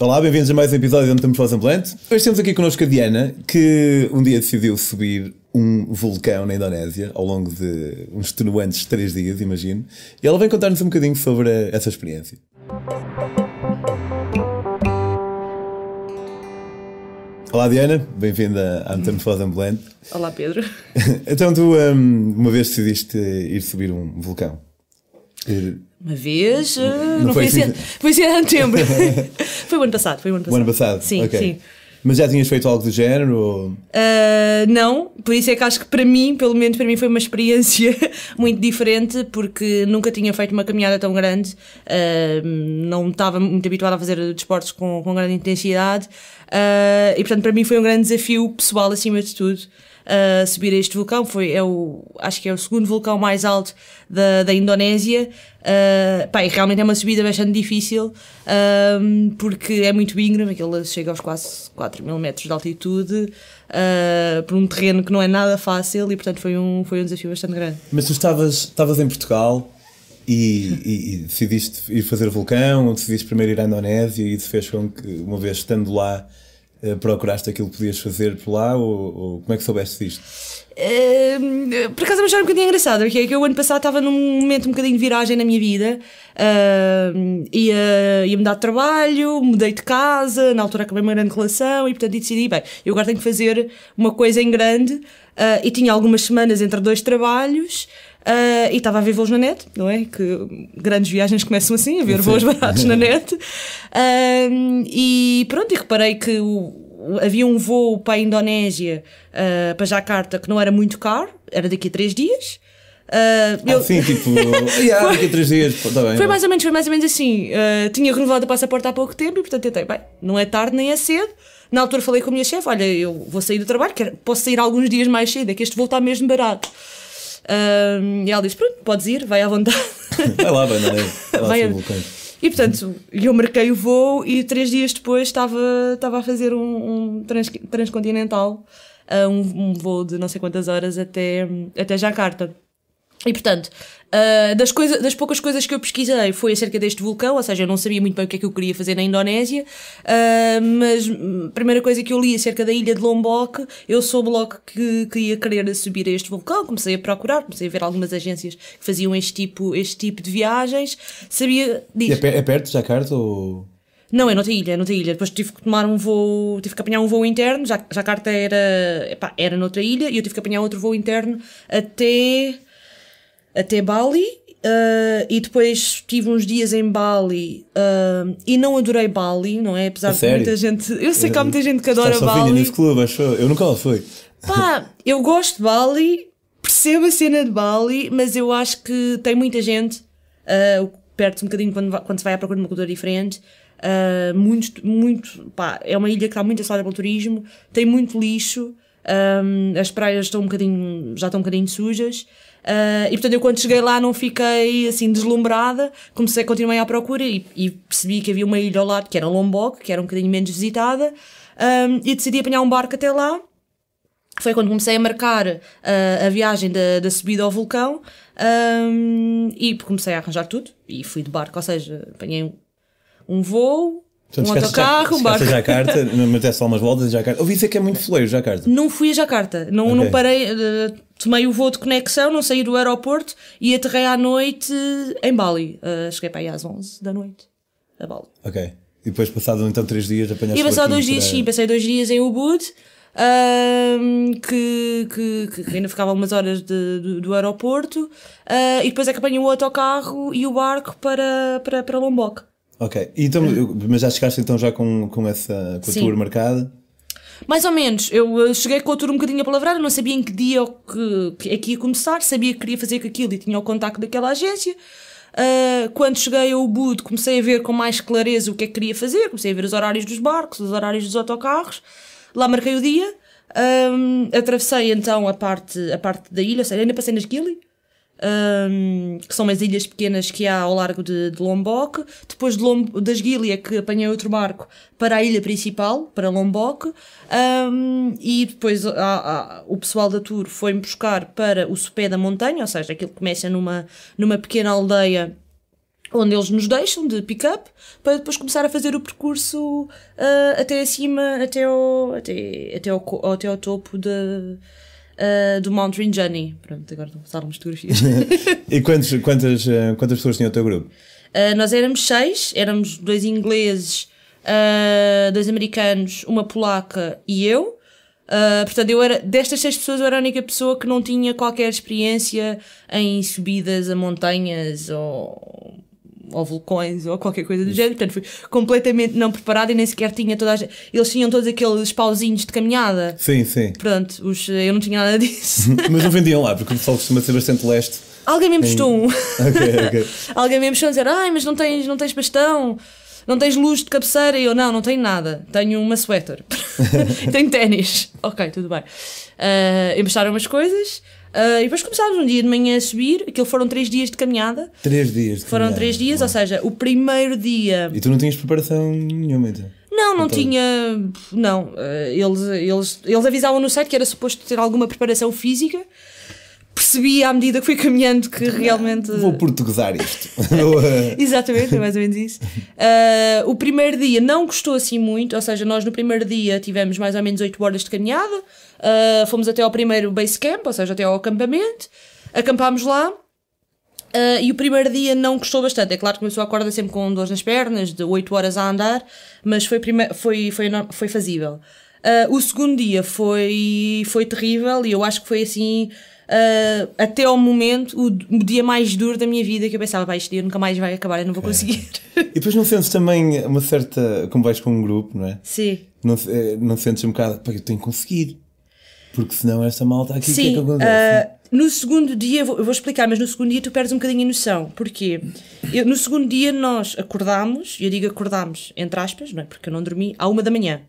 Olá, bem-vindos a mais um episódio onde estamos Voz Ambulante. Hoje temos aqui connosco a Diana, que um dia decidiu subir um vulcão na Indonésia ao longo de uns extenuantes três dias, imagino. E ela vem contar-nos um bocadinho sobre essa experiência. Olá Diana, bem-vinda à Metamorfose Ambulante. Olá Pedro. então tu um, uma vez decidiste ir subir um vulcão. Ir... Uma vez, uh, não, não, foi, assim, assim, foi assim há tempo. foi o ano passado, foi o ano passado. O ano passado? Sim, okay. sim. Mas já tinhas feito algo do género? Ou... Uh, não, por isso é que acho que para mim, pelo menos para mim, foi uma experiência muito diferente, porque nunca tinha feito uma caminhada tão grande, uh, não estava muito habituada a fazer desportos com, com grande intensidade, uh, e portanto para mim foi um grande desafio pessoal acima de tudo uh, subir a este vulcão. Foi, é o, acho que é o segundo vulcão mais alto da, da Indonésia. Uh, pá, realmente é uma subida bastante difícil uh, porque é muito íngreme, aquele chega aos quase 4 mil metros de altitude. Uh, por um terreno que não é nada fácil e portanto foi um, foi um desafio bastante grande. Mas tu estavas, estavas em Portugal e, e, e, decidiste ir fazer vulcão ou decidiste primeiro ir à Indonésia e isso fez com que, uma vez estando lá, procuraste aquilo que podias fazer por lá ou, ou como é que soubeste disto? Uh, por acaso é uma história um bocadinho engraçada, porque é que eu ano passado estava num momento um bocadinho de viragem na minha vida, uh, ia, ia mudar de trabalho, mudei de casa, na altura acabei uma grande relação e portanto decidi, bem, eu agora tenho que fazer uma coisa em grande uh, e tinha algumas semanas entre dois trabalhos Uh, e estava a ver voos na net, não é? Que grandes viagens começam assim, a ver voos baratos na net. Uh, e pronto, e reparei que o, havia um voo para a Indonésia, para Jakarta, que não era muito caro, era daqui a três dias. Uh, eu... ah, sim, tipo, yeah, daqui a três dias, tá bem, foi mais ou menos, foi mais ou menos assim. Uh, tinha renovado o passaporte há pouco tempo e portanto tentei, bem, não é tarde nem é cedo. Na altura falei com a minha chefe, olha, eu vou sair do trabalho, quero, posso sair alguns dias mais cedo, é que este voo está mesmo barato. Um, e ela diz: Pronto, podes ir, vai à vontade. Vai lá, vai? Vai lá vai E portanto, eu marquei o voo e três dias depois estava, estava a fazer um, um trans, transcontinental, uh, um, um voo de não sei quantas horas até, até Jakarta. E portanto, uh, das, coisa, das poucas coisas que eu pesquisei foi acerca deste vulcão, ou seja, eu não sabia muito bem o que é que eu queria fazer na Indonésia, uh, mas a primeira coisa que eu li acerca da ilha de Lombok, eu soube logo que, que ia querer subir a este vulcão, comecei a procurar, comecei a ver algumas agências que faziam este tipo, este tipo de viagens, sabia... Diz, é, é perto de Jakarta ou... Não, é noutra ilha, é noutra ilha. Depois tive que tomar um voo, tive que apanhar um voo interno, já Jakarta era, epá, era noutra ilha, e eu tive que apanhar outro voo interno até até Bali uh, e depois tive uns dias em Bali uh, e não adorei Bali, não é? Apesar a de sério? muita gente. Eu sei que há muita gente que adora Estás Bali. nesse clube, acho eu. nunca lá fui. Pá, eu gosto de Bali, percebo a cena de Bali, mas eu acho que tem muita gente, uh, perde-se um bocadinho quando, quando se vai à procura de uma cultura diferente. Uh, muito, muito, pá, é uma ilha que está muito associada pelo turismo, tem muito lixo, um, as praias estão um bocadinho, já estão um bocadinho sujas. Uh, e portanto, eu quando cheguei lá não fiquei assim deslumbrada, comecei a continuar à procura e, e, percebi que havia uma ilha ao lado que era Lombok, que era um bocadinho menos visitada, um, e decidi apanhar um barco até lá. Foi quando comecei a marcar uh, a viagem da, da subida ao vulcão um, e comecei a arranjar tudo e fui de barco, ou seja, apanhei um, um voo, Portanto, um autocarro, um barco. Jacarta, meteste só umas voltas em Jacarta. Ouvi dizer que é muito foleiro Jacarta. Não fui a Jacarta, não, okay. não parei, uh, tomei o voo de conexão, não saí do aeroporto e aterrei à noite em Bali. Uh, cheguei para aí às 11 da noite, a Bali. Ok. E depois, passado então três dias, apanhaste E passado dois dias, para... sim, passei dois dias em Ubud. Uh, que, que, que, ainda ficava umas horas de, do, do aeroporto uh, e depois é que apanhei o autocarro e o barco para, para, para Lombok. Ok, então, mas já chegaste então já com, com essa com a tour marcada? Mais ou menos, eu cheguei com a tour um bocadinho apalavrada, não sabia em que dia que, que é que ia começar, sabia que queria fazer aquilo e tinha o contacto daquela agência. Uh, quando cheguei ao Bud, comecei a ver com mais clareza o que é que queria fazer, comecei a ver os horários dos barcos, os horários dos autocarros, lá marquei o dia, um, atravessei então a parte, a parte da ilha, ou seja, ainda passei nas Gili, um, que são umas ilhas pequenas que há ao largo de, de Lombok. Depois de Lom das Guilha, que apanhei outro barco para a ilha principal, para Lombok. Um, e depois a, a, o pessoal da tour foi-me buscar para o sopé da montanha, ou seja, aquilo que começa numa, numa pequena aldeia onde eles nos deixam de pick-up para depois começar a fazer o percurso uh, até acima, até ao, até, até ao, até ao topo de, uh, do Mount Rinjani. Pronto, agora estão a passar umas fotografias. E quantos, quantas, eh, quantas pessoas tinha o teu grupo? Uh, nós éramos seis, éramos dois ingleses, uh, dois americanos, uma polaca e eu. Uh, portanto, eu era, destas seis pessoas, eu era a única pessoa que não tinha qualquer experiência em subidas a montanhas ou, ou vulcões ou qualquer coisa do género. Portanto, fui completamente não preparada e nem sequer tinha toda a gente. Eles tinham todos aqueles pauzinhos de caminhada. Sim, sim. Pronto, os, eu não tinha nada disso. Mas não vendiam lá, porque o pessoal costuma ser bastante leste. Alguém me emprestou um. Ok, ok. Alguém me emprestou a dizer, ai, mas não tens, não tens bastão, não tens luz de cabeceira. E eu, não, não tenho nada. Tenho uma sweater. tenho ténis. Ok, tudo bem. Uh, emprestaram umas coisas. Uh, e depois começámos um dia de manhã a subir. Aquilo foram três dias de caminhada. Três dias. Foram caminhada. três dias, ou seja, o primeiro dia. E tu não tinhas preparação nenhuma, então? Não, não Então- tinha. Não. uh, eles, eles, eles avisavam no site que era suposto ter alguma preparação física. Percebi à medida que fui caminhando que realmente. Vou portuguesar isto. Eh, Exatamente, é mais ou menos isso. Uh, o primeiro dia não custou assim muito, ou seja, nós no primeiro dia tivemos mais ou menos 8 horas de caminhada, uh, fomos até ao primeiro base camp, ou seja, até ao acampamento, acampámos lá. uh, e o primeiro dia não custou bastante. É claro que começou a acorda sempre com dores nas pernas, de 8 horas a andar, mas foi, foi, foi, foi fazível. O segundo dia foi, foi terrível e eu acho que foi assim, uh, até ao momento, o, dia mais duro da minha vida que eu pensava, pá, este dia nunca mais vai acabar, eu não vou conseguir. E depois não sentes também uma certa. Como vais com um grupo, não é? Sim. Não, eh, não sentes um bocado. Pá, eu tenho que conseguir. Porque senão esta malta aqui, o que é Sim, que acontece? ah, no segundo dia, vou- eu vou explicar, mas no segundo dia tu perdes um bocadinho a noção. Porquê? Eu- no segundo dia nós acordámos, e eu digo acordámos, entre aspas, não é? Porque eu não dormi, à uma da manhã.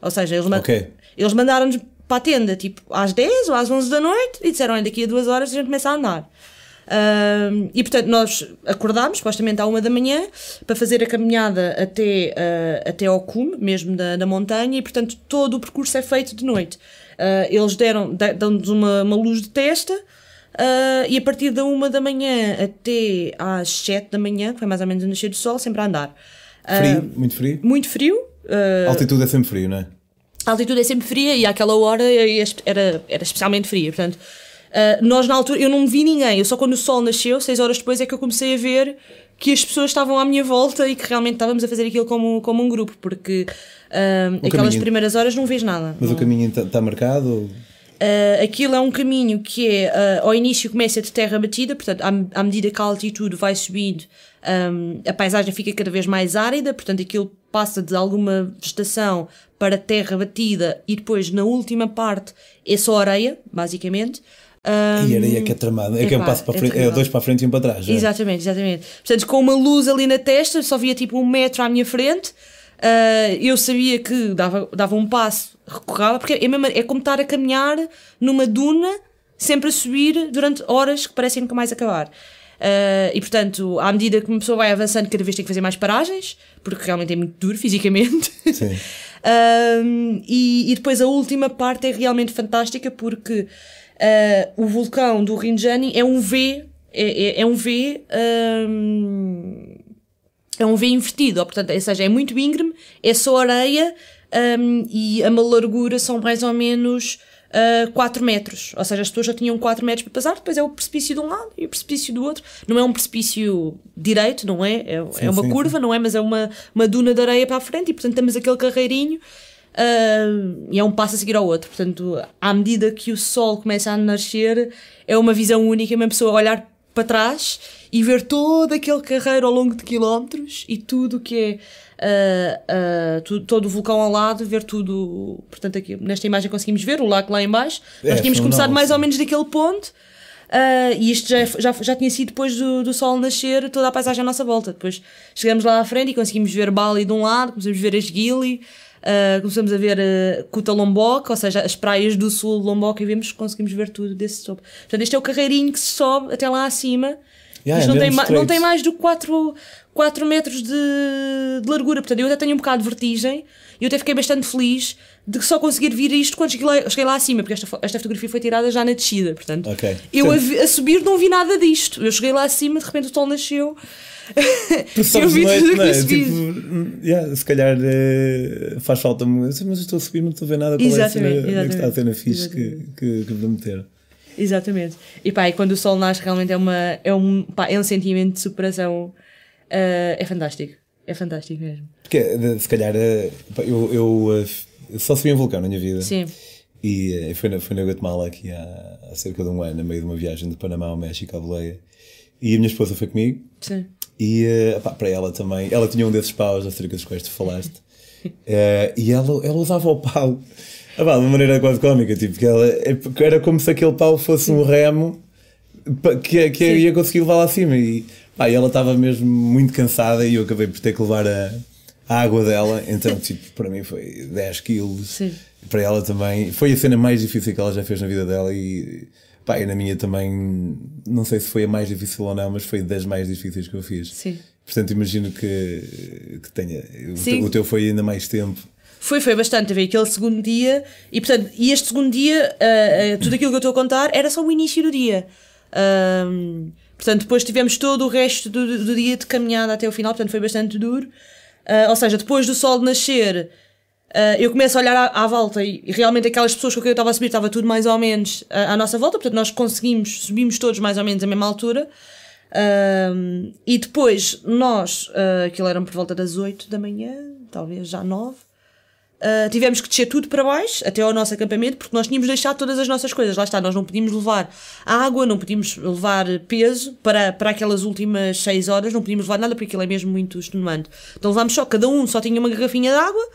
Ou seja, eles, ma- Ok. eles mandaram-nos para a tenda, tipo, às 10 ou às 11 da noite, e disseram, olha, daqui a duas horas a gente começa a andar. E portanto nós acordámos, supostamente à uma da manhã, para fazer a caminhada até, ah, até ao cume, mesmo da, da montanha, e portanto todo o percurso é feito de noite. Ah, eles deram, de- dão-nos uma, uma luz de testa, ah, e a partir da uma da manhã até às sete da manhã, que foi mais ou menos o nascer do sol, sempre a andar. Frio, muito frio. muito frio, Altitude é sempre frio, não é? A altitude é sempre fria e àquela hora era, era especialmente fria. Portanto, ah, nós na altura, eu não vi ninguém, eu só quando o sol nasceu, seis horas depois, é que eu comecei a ver que as pessoas estavam à minha volta e que realmente estávamos a fazer aquilo como, como um grupo, porque ah, aquelas caminho- primeiras horas não vês nada. Mas Não- o caminho está marcado? ou- Uh, aquilo é um caminho que é, uh, ao início começa de terra batida, portanto, à, à medida que a altitude vai subindo, um, a paisagem fica cada vez mais árida, portanto, aquilo passa de alguma vegetação para terra batida e depois, na última parte, é só areia, basicamente. Um, E areia que é tramada. É que é um passo para é frente, é dois para a frente e um para trás. é? Exatamente, exatamente. Portanto, com uma luz ali na testa, só via tipo um metro à minha frente. ah, eu sabia que dava, dava um passo, recorrava, porque é, mesmo, é como estar a caminhar numa duna, sempre a subir durante horas que parecem nunca mais acabar. Ah, e portanto, à medida que uma pessoa vai avançando, cada vez tem que fazer mais paragens, porque realmente é muito duro fisicamente. Sim. Um, e, e depois a última parte é realmente fantástica porque uh, o vulcão do Rinjani é um V, é, é, é um V, um, é um V invertido, ou, portanto, ou seja, é muito íngreme, é só areia um, e a uma largura são mais ou menos uh, 4 metros. Ou seja, as pessoas já tinham 4 metros para passar, depois é o precipício de um lado e o precipício do outro. Não é um precipício direito, não é? É, é uma sim, curva, não é? Mas é uma, uma duna de areia para a frente e, portanto, temos aquele carreirinho. uh, e é um passo a seguir ao outro, portanto, à medida que o sol começa a nascer, é uma visão única, uma pessoa olhar para trás e ver todo aquele carreiro ao longo de quilómetros e tudo o que é ah, tu- todo o vulcão ao lado, ver tudo. Portanto, aqui nesta imagem conseguimos ver o lago lá em baixo. É, Nós tínhamos começado mais sim. ou menos daquele ponto. ah, e isto já, já, já tinha sido depois do, do sol nascer, toda a paisagem à nossa volta. Depois chegamos lá à frente e conseguimos ver Bali de um lado, a ver as Gili, ah, começamos a ver uh, Kuta Lombok, ou seja, as praias do sul de Lombok, e vemos que conseguimos ver tudo desse topo. Portanto, este é o carreirinho que se sobe até lá acima. Yeah, é não, tem não tem mais do que 4, 4 metros de, de largura. Portanto, eu até tenho um bocado de vertigem e eu até fiquei bastante feliz de só conseguir vir isto quando cheguei lá, cheguei lá acima, porque esta, esta fotografia foi tirada já na descida. Portanto, Ok. eu a, a subir não vi nada disto. Eu cheguei lá acima, de repente o sol nasceu. Eu vi tudo não que é? isso Tipo, yeah, se calhar eh, faz falta mas eu estou a subir, não estou a ver nada qual é a cena, Exatamente, é que está a cena exatamente, fixe que, que, que vou meter. Exatamente. E pá, e quando o sol nasce realmente é, uma, é, um, pá, é um sentimento de superação. Ah, é fantástico. É fantástico mesmo. Porque se calhar eh, pá, eu, eu, eh, só subi um vulcão na minha vida. Sim. E eh, foi na, foi na Guatemala aqui há, há cerca de um ano, a meio de uma viagem de Panamá ao México à boleia. E a minha esposa foi comigo. Sim. E pá, para ela também, ela tinha um desses paus acerca dos quais tu falaste. Eh, e ela, ela usava o pau ah, pá, de uma maneira quase cómica, tipo, que ela, é era como se aquele pau fosse um remo que, que ia conseguir levar lá acima. E, pá, e ela estava mesmo muito cansada e eu acabei por ter que levar a, a água dela. Então, tipo, para mim foi 10 quilos. Sim. Para ela também. Foi a cena mais difícil que ela já fez na vida dela e. Pá, e na minha também, não sei se foi a mais difícil ou não, mas foi das mais difíceis que eu fiz. Sim. Portanto, imagino que, que tenha. o Sim. teu- O teu foi ainda mais tempo. Foi, foi bastante. Teve aquele segundo dia e, portanto, e este segundo dia, ah, ah, tudo aquilo que eu estou a contar era só o início do dia. Ahm, portanto, depois tivemos todo o resto do, do dia de caminhada até o final, portanto, foi bastante duro. Ah, ou seja, depois do sol nascer, ah, eu começo a olhar à, à volta e, e realmente aquelas pessoas com quem eu estava a subir estava tudo mais ou menos ah, à nossa volta, portanto, nós conseguimos, subimos todos mais ou menos à mesma altura. Ahm, e depois nós, ah, aquilo era por volta das 8 da manhã, talvez já 9. Uh, tivemos que descer tudo para baixo, até ao nosso acampamento, porque nós tínhamos deixado todas as nossas coisas. Lá está, nós não podíamos levar água, não podíamos levar peso para, para aquelas últimas 6 horas, não podíamos levar nada, porque aquilo é mesmo muito extenuante. Então levámos só, cada um só tinha uma garrafinha de água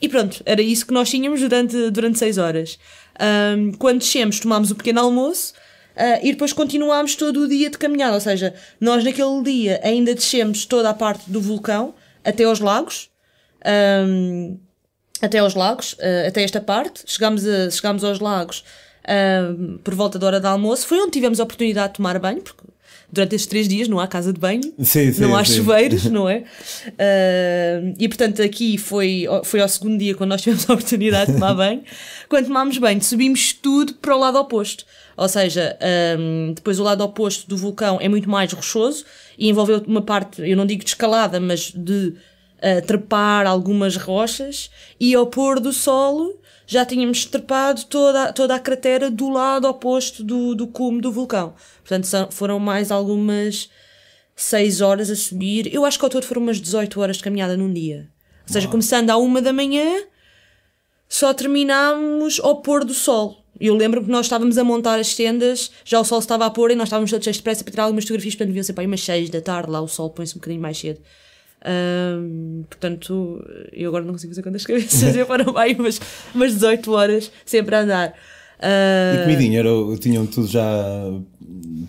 e pronto, era isso que nós tínhamos durante, durante 6 horas. Um, quando descemos, tomámos o pequeno almoço. uh, e depois continuámos todo o dia de caminhada, ou seja, nós naquele dia ainda descemos toda a parte do vulcão até aos lagos. Um, até aos lagos, eh, até esta parte. Chegámos, a, chegámos aos lagos ahm, por volta da hora do almoço. Foi onde tivemos a oportunidade de tomar banho, porque durante estes três dias não há casa de banho, Sim, sim, não há sim. chuveiros, não é? Ahm, e portanto aqui foi, foi ao segundo dia quando nós tivemos a oportunidade de tomar banho. Quando tomámos banho, subimos tudo para o lado oposto. Ou seja, ahm, depois o lado oposto do vulcão é muito mais rochoso e envolveu uma parte, eu não digo de escalada, mas de a trepar algumas rochas e ao pôr do sol já tínhamos trepado toda, a- toda a cratera do lado oposto do, do cume do vulcão. Portanto, são- foram mais algumas 6 horas a subir. Eu acho que ao todo foram umas 18 horas de caminhada num dia. Ou seja, começando à uma da manhã, só terminámos ao pôr do sol. Eu lembro que nós estávamos a montar as tendas, já o sol estava a pôr e nós estávamos todos cheios de pressa para tirar algumas fotografias, portanto deviam ser para aí umas 6 da tarde, lá o sol põe-se um bocadinho mais cedo. Ahm, portanto, eu agora não consigo fazer quantas cabeças, eu foram aí umas, umas 18 horas sempre a andar. Ah, E comidinha, era, tinham tudo já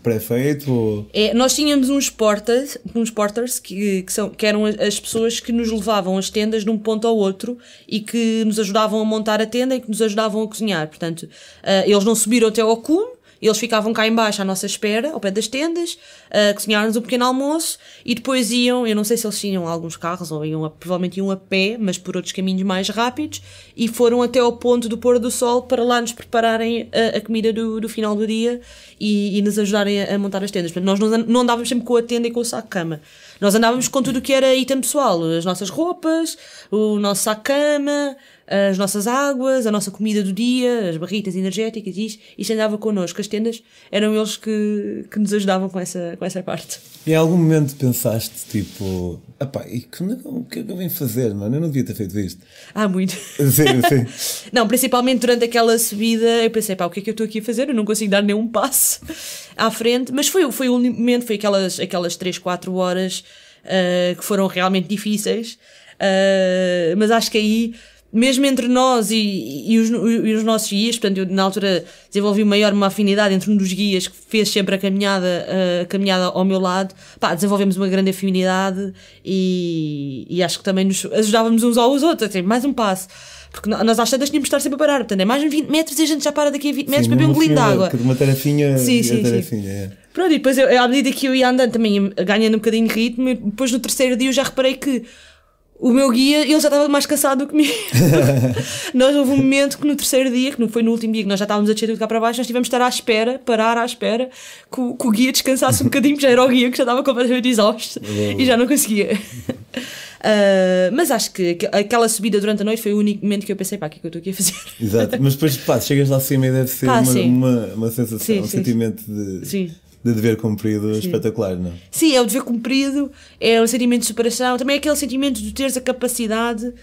pré-feito? Ou... É, nós tínhamos uns porters, uns porters que, que, são, que eram as- as pessoas que nos levavam as tendas de um ponto ao outro e que nos ajudavam a montar a tenda e que nos ajudavam a cozinhar. Portanto, ah, eles não subiram até ao cume, eles ficavam cá embaixo à nossa espera, ao pé das tendas, a cozinhar-nos um pequeno almoço e depois iam, eu não sei se eles tinham alguns carros ou iam a- provavelmente iam a pé, mas por outros caminhos mais rápidos e foram até ao ponto do pôr do sol para lá nos prepararem a, a comida do, do final do dia e, e nos ajudarem a, a montar as tendas. Portanto, nós não, não andávamos sempre com a tenda e com o saco de cama. Nós andávamos com tudo o que era item pessoal, as nossas roupas, o nosso saco de cama, as nossas águas, a nossa comida do dia, as barritas energéticas, isto, isto andava connosco. As tendas eram eles que, que nos ajudavam com essa, com essa parte. E em algum momento pensaste, tipo, epá, e o que é que eu venho fazer, mano? Eu não devia ter feito isto. Ah, muito. Sim, sim. Não, principalmente durante aquela subida, eu pensei, pá, o que é que eu estou aqui a fazer? Eu não consigo dar nenhum passo à frente. Mas foi, foi o único momento, foi aquelas, aquelas 3, 4 horas ah, que foram realmente difíceis. Ah, mas acho que aí mesmo entre nós e, e, os, e os nossos guias, portanto, eu na altura desenvolvi maior uma afinidade entre um dos guias que fez sempre a caminhada, a caminhada ao meu lado, pá, desenvolvemos uma grande afinidade e, e acho que também nos ajudávamos uns aos outros, assim, mais um passo. Porque nós às tantas tínhamos de estar sempre a parar, portanto, é mais uns 20 metros e a gente já para daqui a 20 metros sim, para beber um golinho de água. Uma tarefinha sim, sim, tarefinha. É. Pronto, e depois eu, à medida que eu ia andando também ganhando um bocadinho de ritmo, depois no terceiro dia eu já reparei que o meu guia, ele já estava mais cansado do que mim. nós houve um momento que no terceiro dia, que não foi no último dia, que nós já estávamos a descer tudo cá para baixo, nós tivemos de estar à espera, parar à espera, que o, que o guia descansasse um bocadinho, porque já era o guia que já estava completamente exausto e já não conseguia. Uh, mas acho que aquela subida durante a noite foi o único momento que eu pensei, pá, o que é que eu estou aqui a fazer? Exato, mas depois, pá, chegas lá acima e deve ser pá, uma, uma, uma, sensação, sim, um sim, sentimento de. Sim de dever cumprido Sim. espetacular, não? Sim, é o dever cumprido, é o sentimento de superação, também é aquele sentimento de teres a capacidade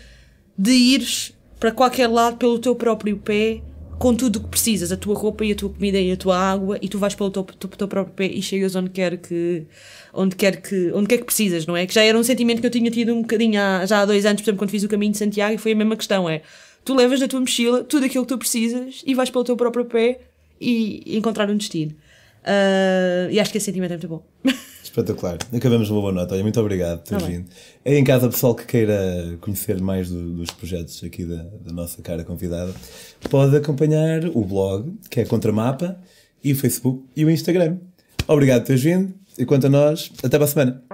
de ires para qualquer lado pelo teu próprio pé, com tudo o que precisas, a tua roupa e a tua comida e a tua água, e tu vais pelo teu, teu, teu próprio pé e chegas onde quer que onde quer que onde quer que precisas, não é? Que já era um sentimento que eu tinha tido um bocadinho há, já há dois anos, por exemplo, quando fiz o caminho de Santiago, e foi a mesma questão, é tu levas na tua mochila tudo aquilo que tu precisas e vais pelo teu próprio pé e encontrar um destino. Uh, e acho que esse sentimento é muito bom. Espetacular. Acabamos uma boa nota. Olha, muito obrigado por teres tá vindo. É em casa, pessoal que queira conhecer mais do, dos projetos aqui da, da, nossa cara convidada, pode acompanhar o blog, que é Contramapa, e o Facebook e o Instagram. Obrigado por teres vindo. E quanto a nós, até para a semana.